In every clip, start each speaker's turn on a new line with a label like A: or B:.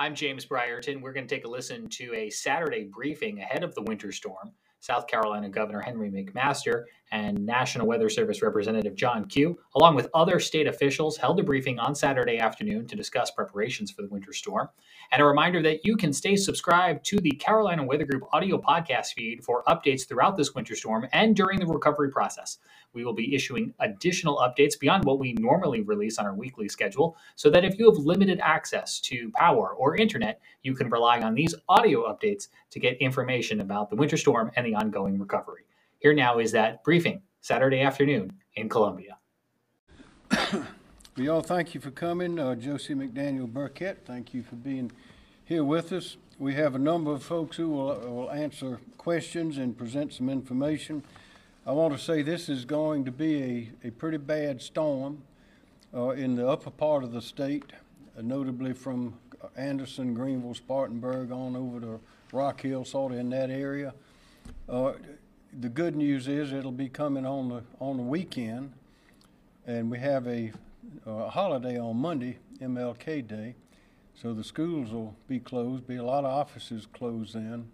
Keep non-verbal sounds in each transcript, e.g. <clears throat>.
A: I'm James Brierton. We're going to take a listen to a Saturday briefing ahead of the winter storm. South Carolina Governor Henry McMaster and National Weather Service Representative John Q, along with other state officials, held a briefing on Saturday afternoon to discuss preparations for the winter storm. And a reminder that you can stay subscribed to the Carolina Weather Group audio podcast feed for updates throughout this winter storm and during the recovery process. We will be issuing additional updates beyond what we normally release on our weekly schedule, so that if you have limited access to power or internet, you can rely on these audio updates to get information about the winter storm and the ongoing recovery. Here now is that briefing Saturday afternoon in Columbia.
B: We all thank you for coming. Uh, Josie McDaniel Burkett, thank you for being here with us. We have a number of folks who will, will answer questions and present some information. I want to say this is going to be a, a pretty bad storm uh, in the upper part of the state, uh, notably from Anderson, Greenville, Spartanburg on over to Rock Hill, sort of in that area. Uh, the good news is it'll be coming on the on the weekend, and we have a, a holiday on Monday, MLK Day, so the schools will be closed. Be a lot of offices closed then,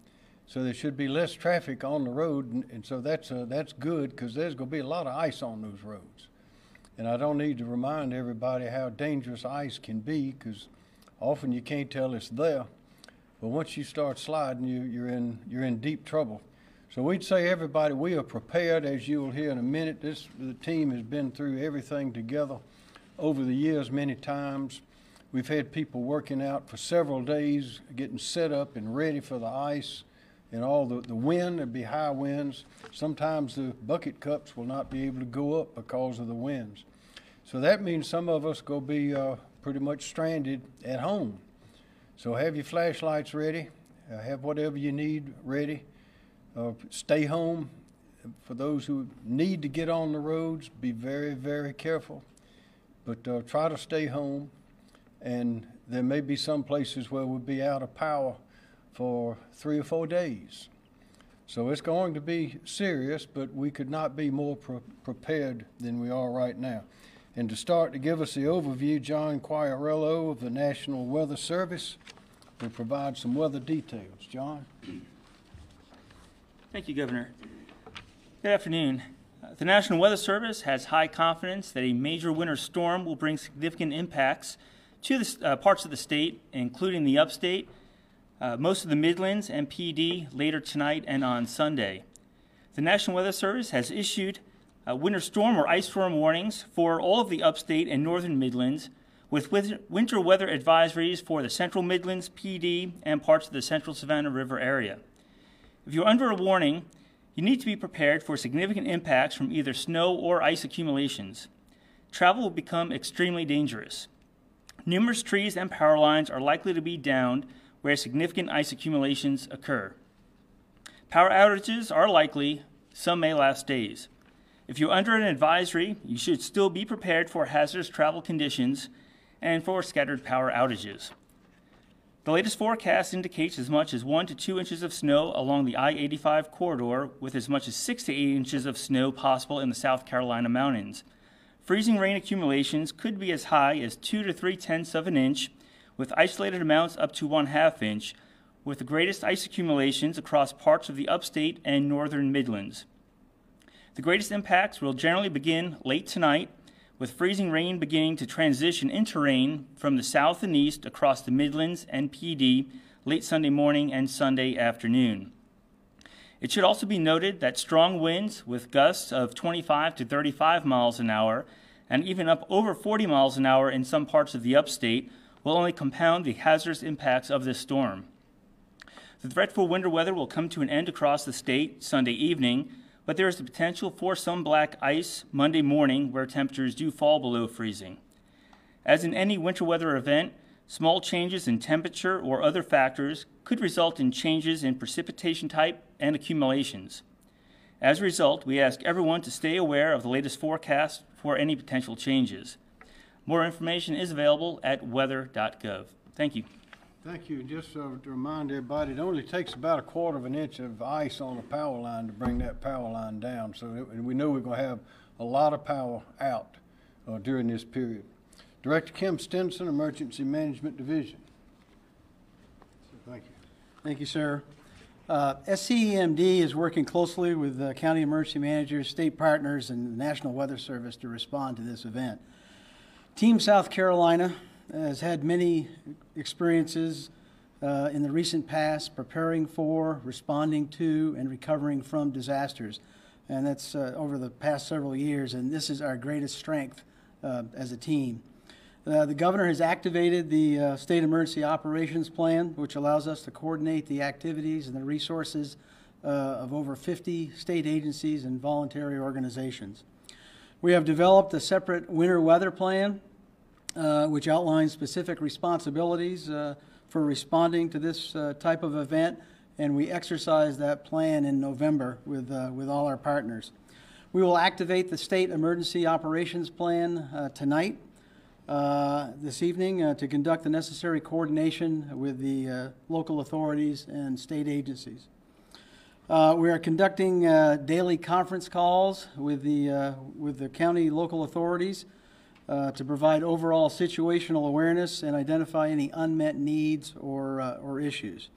B: so there should be less traffic on the road, and, and so that's uh, that's good because there's going to be a lot of ice on those roads, and I don't need to remind everybody how dangerous ice can be because often you can't tell it's there, but once you start sliding, you, you're in you're in deep trouble. So we'd say everybody, we are prepared, as you will hear in a minute. This the team has been through everything together over the years many times. We've had people working out for several days, getting set up and ready for the ice and all the, the wind, there'd be high winds. Sometimes the bucket trucks will not be able to go up because of the winds. So that means some of us go be uh, pretty much stranded at home. So have your flashlights ready, uh, have whatever you need ready uh, stay home. For those who need to get on the roads, be very, very careful. But uh, try to stay home. And there may be some places where we'll be out of power for three or four days. So it's going to be serious, but we could not be more pre- prepared than we are right now. And to start to give us the overview, John Quagliariello of the National Weather Service will provide some weather details. John?
C: Thank you, Governor. Good afternoon. The National Weather Service has high confidence that a major winter storm will bring significant impacts to the uh, parts of the state, including the upstate, uh, most of the Midlands, and Pee Dee later tonight and on Sunday. The National Weather Service has issued uh, winter storm or ice storm warnings for all of the upstate and northern Midlands, with winter weather advisories for the central Midlands, Pee Dee, and parts of the central Savannah River area. If you're under a warning, you need to be prepared for significant impacts from either snow or ice accumulations. Travel will become extremely dangerous. Numerous trees and power lines are likely to be downed where significant ice accumulations occur. Power outages are likely, some may last days. If you're under an advisory, you should still be prepared for hazardous travel conditions and for scattered power outages. The latest forecast indicates as much as 1 to 2 inches of snow along the I 85 corridor, with as much as 6 to 8 inches of snow possible in the South Carolina mountains. Freezing rain accumulations could be as high as 2 to 3 tenths of an inch, with isolated amounts up to 1 half inch, with the greatest ice accumulations across parts of the upstate and northern Midlands. The greatest impacts will generally begin late tonight with freezing rain beginning to transition into rain from the south and east across the Midlands and Pee Dee late Sunday morning and Sunday afternoon. It should also be noted that strong winds with gusts of 25 to 35 miles an hour and even up over 40 miles an hour in some parts of the upstate will only compound the hazardous impacts of this storm. The threat for winter weather will come to an end across the state Sunday evening but there is the potential for some black ice Monday morning where temperatures do fall below freezing. As in any winter weather event, small changes in temperature or other factors could result in changes in precipitation type and accumulations. As a result, we ask everyone to stay aware of the latest forecast for any potential changes. More information is available at weather.gov. Thank you.
B: Thank you. Just uh, to remind everybody, it only takes about a quarter of an inch of ice on a power line to bring that power line down. So it, and we know we're going to have a lot of power out uh, during this period. Director Kim Stinson, Emergency Management Division. Thank you.
D: Thank you, sir. Uh, SCEMD is working closely with uh, county emergency managers, state partners, and the National Weather Service to respond to this event. Team South Carolina has had many experiences uh, in the recent past preparing for, responding to, and recovering from disasters. And that's uh, over the past several years, and this is our greatest strength uh, as a team. Uh, the governor has activated the uh, state emergency operations plan, which allows us to coordinate the activities and the resources uh, of over 50 state agencies and voluntary organizations. We have developed a separate winter weather plan, uh, which outlines specific responsibilities uh, for responding to this uh, type of event, and we exercise that plan in November with, uh, with all our partners. We will activate the state emergency operations plan uh, tonight, uh, this evening, to conduct the necessary coordination with the local authorities and state agencies. Uh, we are conducting uh, daily conference calls with the, uh, with the county local authorities uh, to provide overall situational awareness and identify any unmet needs or, uh, or issues.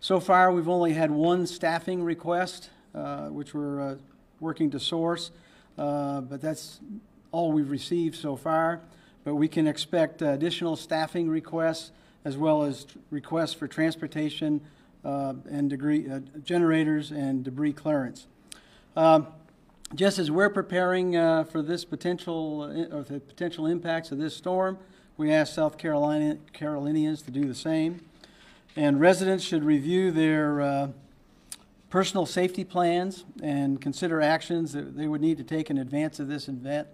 D: So far, we've only had one staffing request, uh, which we're working to source, but that's all we've received so far. But we can expect additional staffing requests as well as requests for transportation and degree, uh, generators and debris clearance. Um, just as we're preparing uh, for this potential, uh, or the potential impacts of this storm, we ask South Carolina, Carolinians to do the same. And residents should review their uh, personal safety plans and consider actions that they would need to take in advance of this event,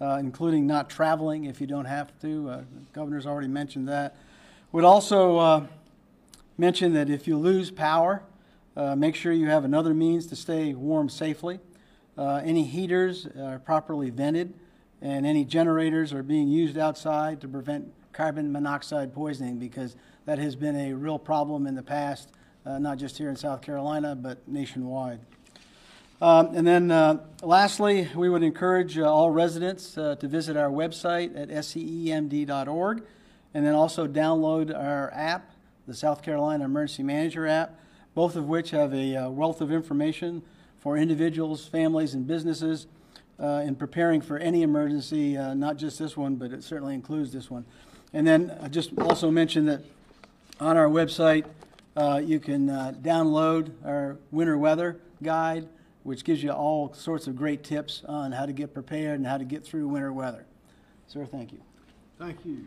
D: uh, including not traveling if you don't have to. Uh, the governor's already mentioned that. Would also mention that if you lose power, uh, make sure you have another means to stay warm safely. Uh, any heaters are properly vented, and any generators are being used outside to prevent carbon monoxide poisoning because that has been a real problem in the past, uh, not just here in South Carolina, but nationwide. Um, and then uh, lastly, we would encourage uh, all residents uh, to visit our website at scemd.org and then also download our app, the South Carolina Emergency Manager app, both of which have a uh, wealth of information for individuals, families, and businesses uh, in preparing for any emergency, uh, not just this one, but it certainly includes this one. And then I just also mention that on our website, uh, you can uh, download our winter weather guide, which gives you all sorts of great tips on how to get prepared and how to get through winter weather. Sir, thank you.
B: Thank you.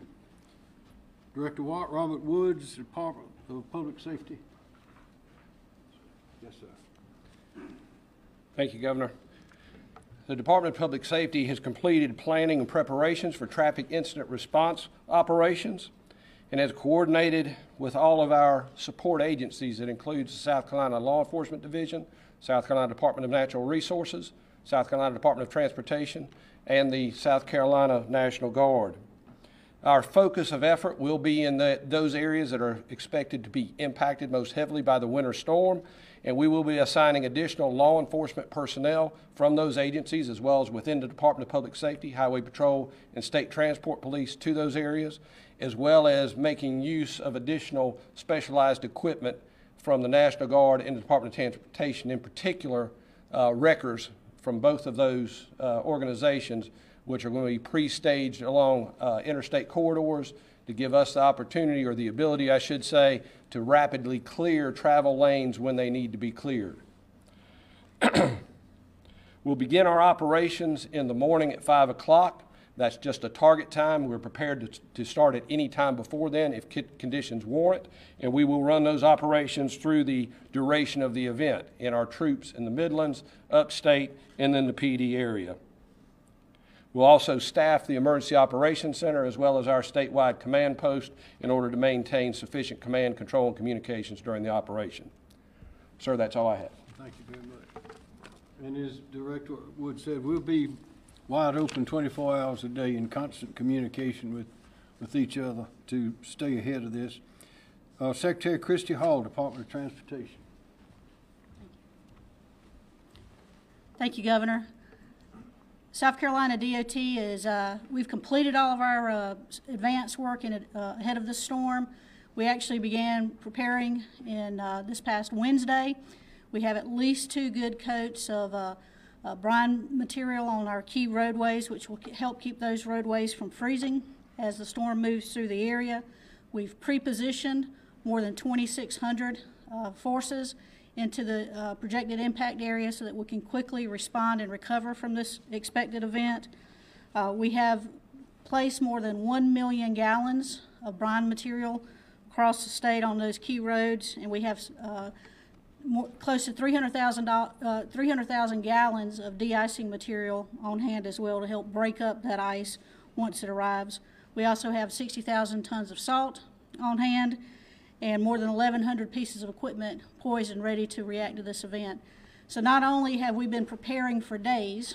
B: Director Watt, Robert Woods, Department of Public Safety. Yes, sir.
E: Thank you, Governor. The Department of Public Safety has completed planning and preparations for traffic incident response operations and has coordinated with all of our support agencies that includes the South Carolina Law Enforcement Division, South Carolina Department of Natural Resources, South Carolina Department of Transportation, and the South Carolina National Guard. Our focus of effort will be in the, those areas that are expected to be impacted most heavily by the winter storm, and we will be assigning additional law enforcement personnel from those agencies as well as within the Department of Public Safety, Highway Patrol, and State Transport Police to those areas, as well as making use of additional specialized equipment from the National Guard and the Department of Transportation, in particular, uh, wreckers from both of those uh, organizations which are going to be pre-staged along uh, interstate corridors to give us the opportunity, or the ability, I should say, to rapidly clear travel lanes when they need to be cleared. <clears throat> we'll begin our operations in the morning at 5 o'clock. That's just a target time. We're prepared to, to start at any time before then if conditions warrant, and we will run those operations through the duration of the event in our troops in the Midlands, upstate, and then the Pee Dee area. We'll also staff the Emergency Operations Center as well as our statewide command post in order to maintain sufficient command, control, and communications during the operation. Sir, that's all I have.
B: Thank you very much. And as Director Wood said, we'll be wide open 24 hours a day in constant communication with, with each other to stay ahead of this. Uh, Secretary Christy Hall, Department of Transportation.
F: Thank you. Thank you, Governor. South Carolina DOT is, uh, we've completed all of our uh, advance work in, uh, ahead of the storm. We actually began preparing in uh, this past Wednesday. We have at least two good coats of uh, uh, brine material on our key roadways, which will help keep those roadways from freezing as the storm moves through the area. We've pre-positioned more than 2,600 uh, forces into the uh, projected impact area so that we can quickly respond and recover from this expected event. Uh, We have placed more than 1 million gallons of brine material across the state on those key roads, and we have uh, more, close to 300,000 uh, 300,000 gallons of de-icing material on hand as well to help break up that ice once it arrives. We also have 60,000 tons of salt on hand and more than 1,100 pieces of equipment poised and ready to react to this event. So not only have we been preparing for days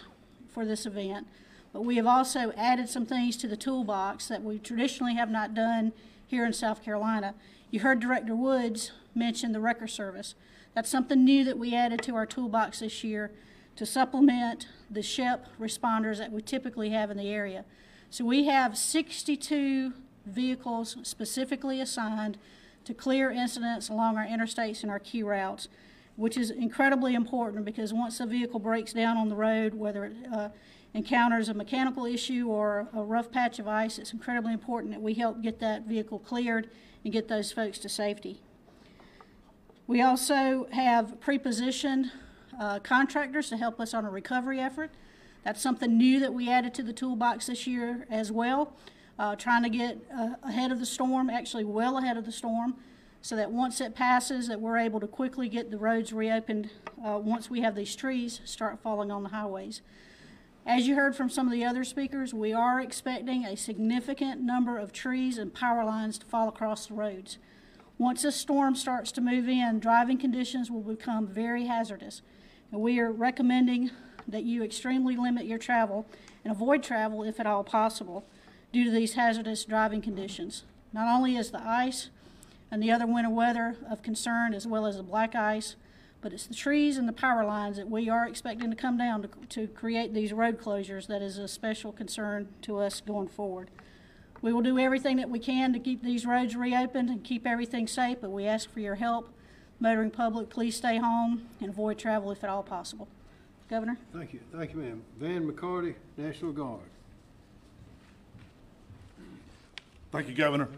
F: for this event, but we have also added some things to the toolbox that we traditionally have not done here in South Carolina. You heard Director Woods mention the wrecker service. That's something new that we added to our toolbox this year to supplement the SHEP responders that we typically have in the area. So we have 62 vehicles specifically assigned to clear incidents along our interstates and our key routes, which is incredibly important because once a vehicle breaks down on the road, whether it uh, encounters a mechanical issue or a rough patch of ice, it's incredibly important that we help get that vehicle cleared and get those folks to safety. We also have pre-positioned uh, contractors to help us on a recovery effort. That's something new that we added to the toolbox this year as well, uh, trying to get uh, ahead of the storm, actually well ahead of the storm, so that once it passes, that we're able to quickly get the roads reopened uh, once we have these trees start falling on the highways. As you heard from some of the other speakers, we are expecting a significant number of trees and power lines to fall across the roads. Once this storm starts to move in, driving conditions will become very hazardous. And we are recommending that you extremely limit your travel and avoid travel if at all possible due to these hazardous driving conditions. Not only is the ice and the other winter weather of concern as well as the black ice, but it's the trees and the power lines that we are expecting to come down to, to create these road closures that is a special concern to us going forward. We will do everything that we can to keep these roads reopened and keep everything safe, but we ask for your help. Motoring public, please stay home and avoid travel if at all possible. Governor?
B: Thank you, thank you, ma'am. Van McCarty, National Guard.
G: Thank you, Governor.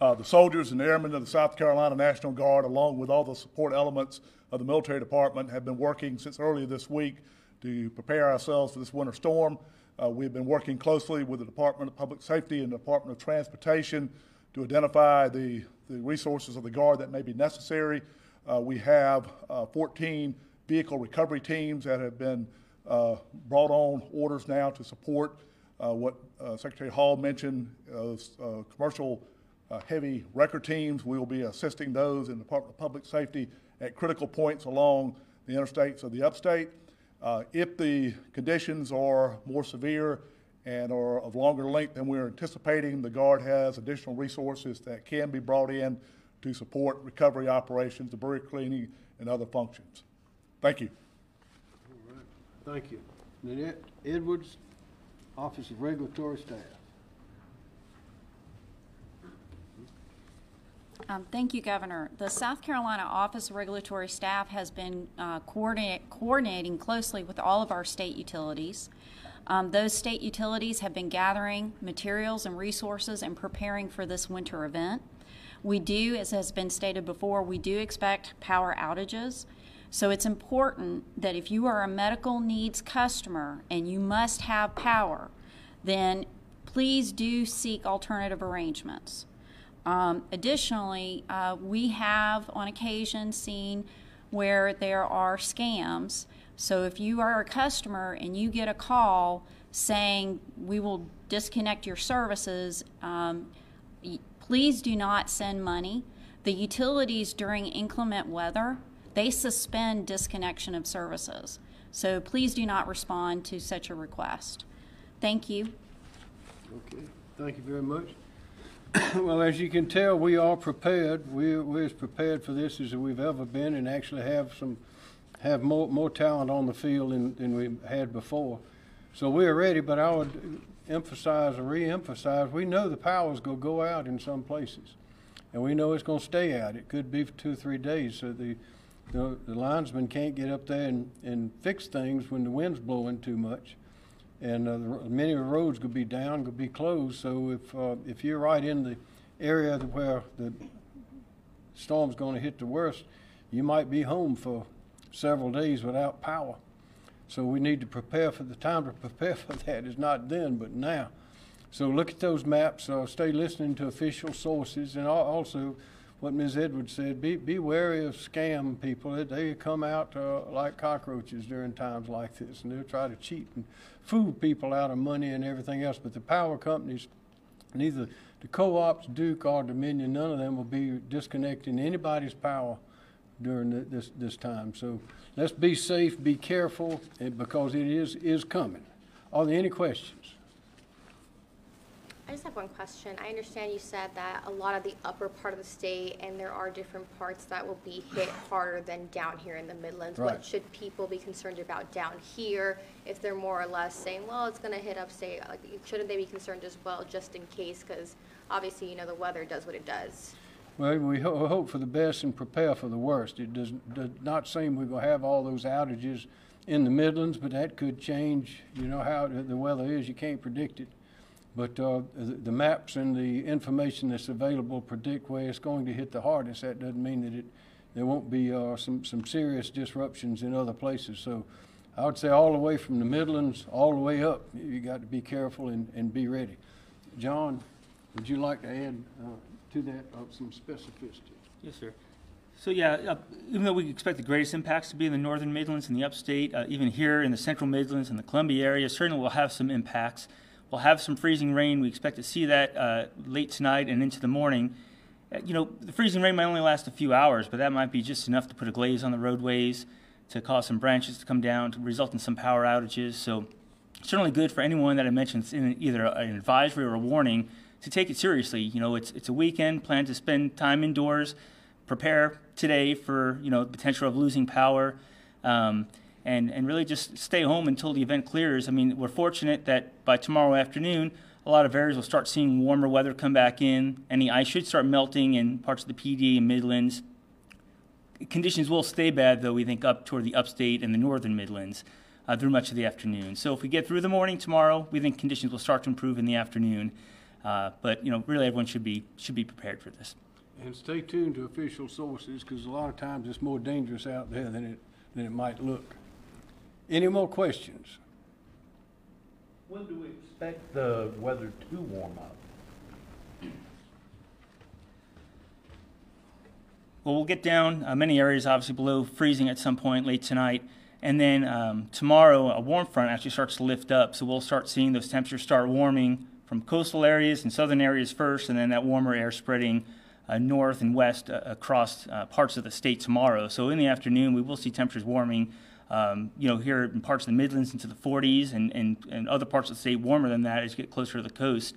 G: Uh, The soldiers and airmen of the South Carolina National Guard, along with all the support elements of the military department, have been working since earlier this week to prepare ourselves for this winter storm. Uh, We've been working closely with the Department of Public Safety and the Department of Transportation to identify the, the resources of the Guard that may be necessary. Uh, We have uh, 14 vehicle recovery teams that have been uh, brought on orders now to support what uh, Secretary Hall mentioned, uh, uh, commercial uh, heavy wrecker teams. We will be assisting those in the Department of Public Safety at critical points along the interstates of the upstate. Uh, If the conditions are more severe and are of longer length than we're anticipating, the Guard has additional resources that can be brought in to support recovery operations, debris cleaning, and other functions. Thank you.
B: Thank you. Nanette Edwards, Office of Regulatory Staff.
H: Um, Thank you, Governor. The South Carolina Office of Regulatory Staff has been uh, coordinate- coordinating closely with all of our state utilities. Um, Those state utilities have been gathering materials and resources and preparing for this winter event. We do, as has been stated before, we do expect power outages. So it's important that if you are a medical needs customer and you must have power, then please do seek alternative arrangements. Um, additionally, uh, we have on occasion seen where there are scams. So if you are a customer and you get a call saying we will disconnect your services, um, please do not send money. The utilities during inclement weather, they suspend disconnection of services. So please do not respond to such a request. Thank you.
B: Okay, thank you very much. <coughs> Well, as you can tell, we are prepared. We're, we're as prepared for this as we've ever been and actually have some, have more, more talent on the field than, than we had before. So we're ready, but I would emphasize or re-emphasize, we know the power's gonna go out in some places. and we know it's gonna stay out. It could be for two three days, so the, the the linesmen can't get up there and, and fix things when the wind's blowing too much. And uh, the many of the roads could be down, could be closed, so if, uh, if you're right in the area where the storm's gonna hit the worst, you might be home for several days without power. So we need to prepare for, the time to prepare <laughs> for that is not then, but now. So look at those maps, uh, stay listening to official sources, and also what Ms. Edwards said, be, be wary of scam people. They- come out uh, like cockroaches during times like this, and they'll try to cheat and fool people out of money and everything else. But the power companies, neither the co-ops, Duke, or Dominion, none of them will be disconnecting anybody's power during th- this, this time. So let's be safe, be careful, because it is, is coming. Are there any questions?
I: I just have one question. I understand you said that a lot of the upper part of the state and there are different parts that will be hit harder than down here in the Midlands.
B: Right.
I: What should people be concerned about down here if they're more or less saying, well, it's gonna hit upstate? Like, shouldn't they be concerned as well, just in case? Because obviously, you know, the weather does what it does.
B: Well, we ho- hope for the best and prepare for the worst. It does, does not seem we're gonna have all those outages in the Midlands, but that could change. You know how the weather is, you can't predict it. But, uh, the, maps and the information that's available predict where it's going to hit the hardest. That doesn't mean that it, there won't be, uh, some, some serious disruptions in other places. So I would say all the way from the Midlands, all the way up, you- you got to be careful and, and be ready. John, would you like to add, uh, to that, uh, some specificity?
C: Yes, sir. So yeah, uh, even though we expect the greatest impacts to be in the northern Midlands and the upstate, uh, even here in the central Midlands and the Columbia area, certainly we'll have some impacts. We'll have some freezing rain. We expect to see that uh, late tonight and into the morning. Uh, You know, the freezing rain might only last a few hours, but that might be just enough to put a glaze on the roadways, to cause some branches to come down, to result in some power outages. So certainly good for anyone that I mentioned in either an advisory or a warning to take it seriously. You know, it's it's a weekend, plan to spend time indoors, prepare today for you know the potential of losing power, um, and and really just stay home until the event clears. I mean, we're fortunate that by tomorrow afternoon, a lot of areas will start seeing warmer weather come back in. Any ice should start melting in parts of the Pee Dee and Midlands. Conditions will stay bad, though, we think, up toward the upstate and the northern Midlands uh, through much of the afternoon. So if we get through the morning tomorrow, we think conditions will start to improve in the afternoon. Uh, but, you know, really everyone should be, should be prepared for this.
B: And stay tuned to official sources, because a lot of times it's more dangerous out there than it, than it might look. Any more questions?
J: When do we expect the weather to warm up?
C: Well, we'll get down uh, many areas, obviously below freezing at some point late tonight. And then um, tomorrow, a warm front actually starts to lift up. So we'll start seeing those temperatures start warming from coastal areas and southern areas first, and then that warmer air spreading uh, north and west uh, across uh, parts of the state tomorrow. So in the afternoon, we will see temperatures warming. Um, you know, here in parts of the Midlands into the 40s, and, and, and other parts of the state warmer than that as you get closer to the coast.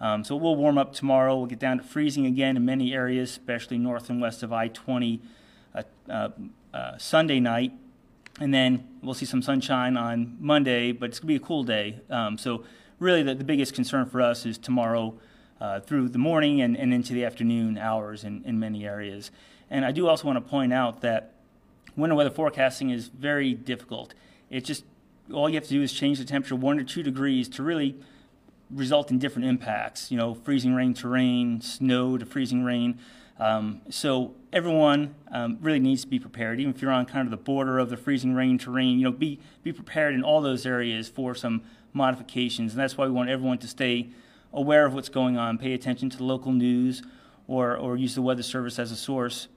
C: Um, so we'll warm up tomorrow. We'll get down to freezing again in many areas, especially north and west of I 20 uh, uh, uh, Sunday night. And then we'll see some sunshine on Monday, but it's going to be a cool day. Um, so, really, the, the biggest concern for us is tomorrow uh, through the morning and, and into the afternoon hours in, in many areas. And I do also want to point out that winter weather forecasting is very difficult. It just, all you have to do is change the temperature one or two degrees to really result in different impacts. You know, freezing rain to rain, snow to freezing rain. Um, so everyone um, really needs to be prepared, even if you're on kind of the border of the freezing rain to rain. You know, be be prepared in all those areas for some modifications, and that's why we want everyone to stay aware of what's going on, pay attention to the local news, or or use the weather service as a source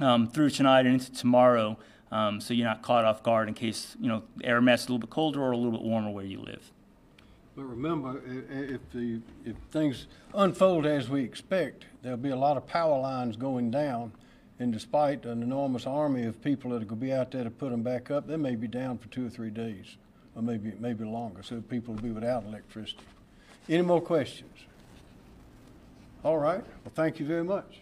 C: um, through tonight and into tomorrow, um, so you're not caught off guard in case you know the air mass is a little bit colder or a little bit warmer where you live.
B: But remember, if the, if things unfold as we expect, there'll be a lot of power lines going down. And despite an enormous army of people that could be out there to put them back up, they may be down for two or three days, or maybe, maybe longer, so people will be without electricity. Any more questions? All right, well, thank you very much.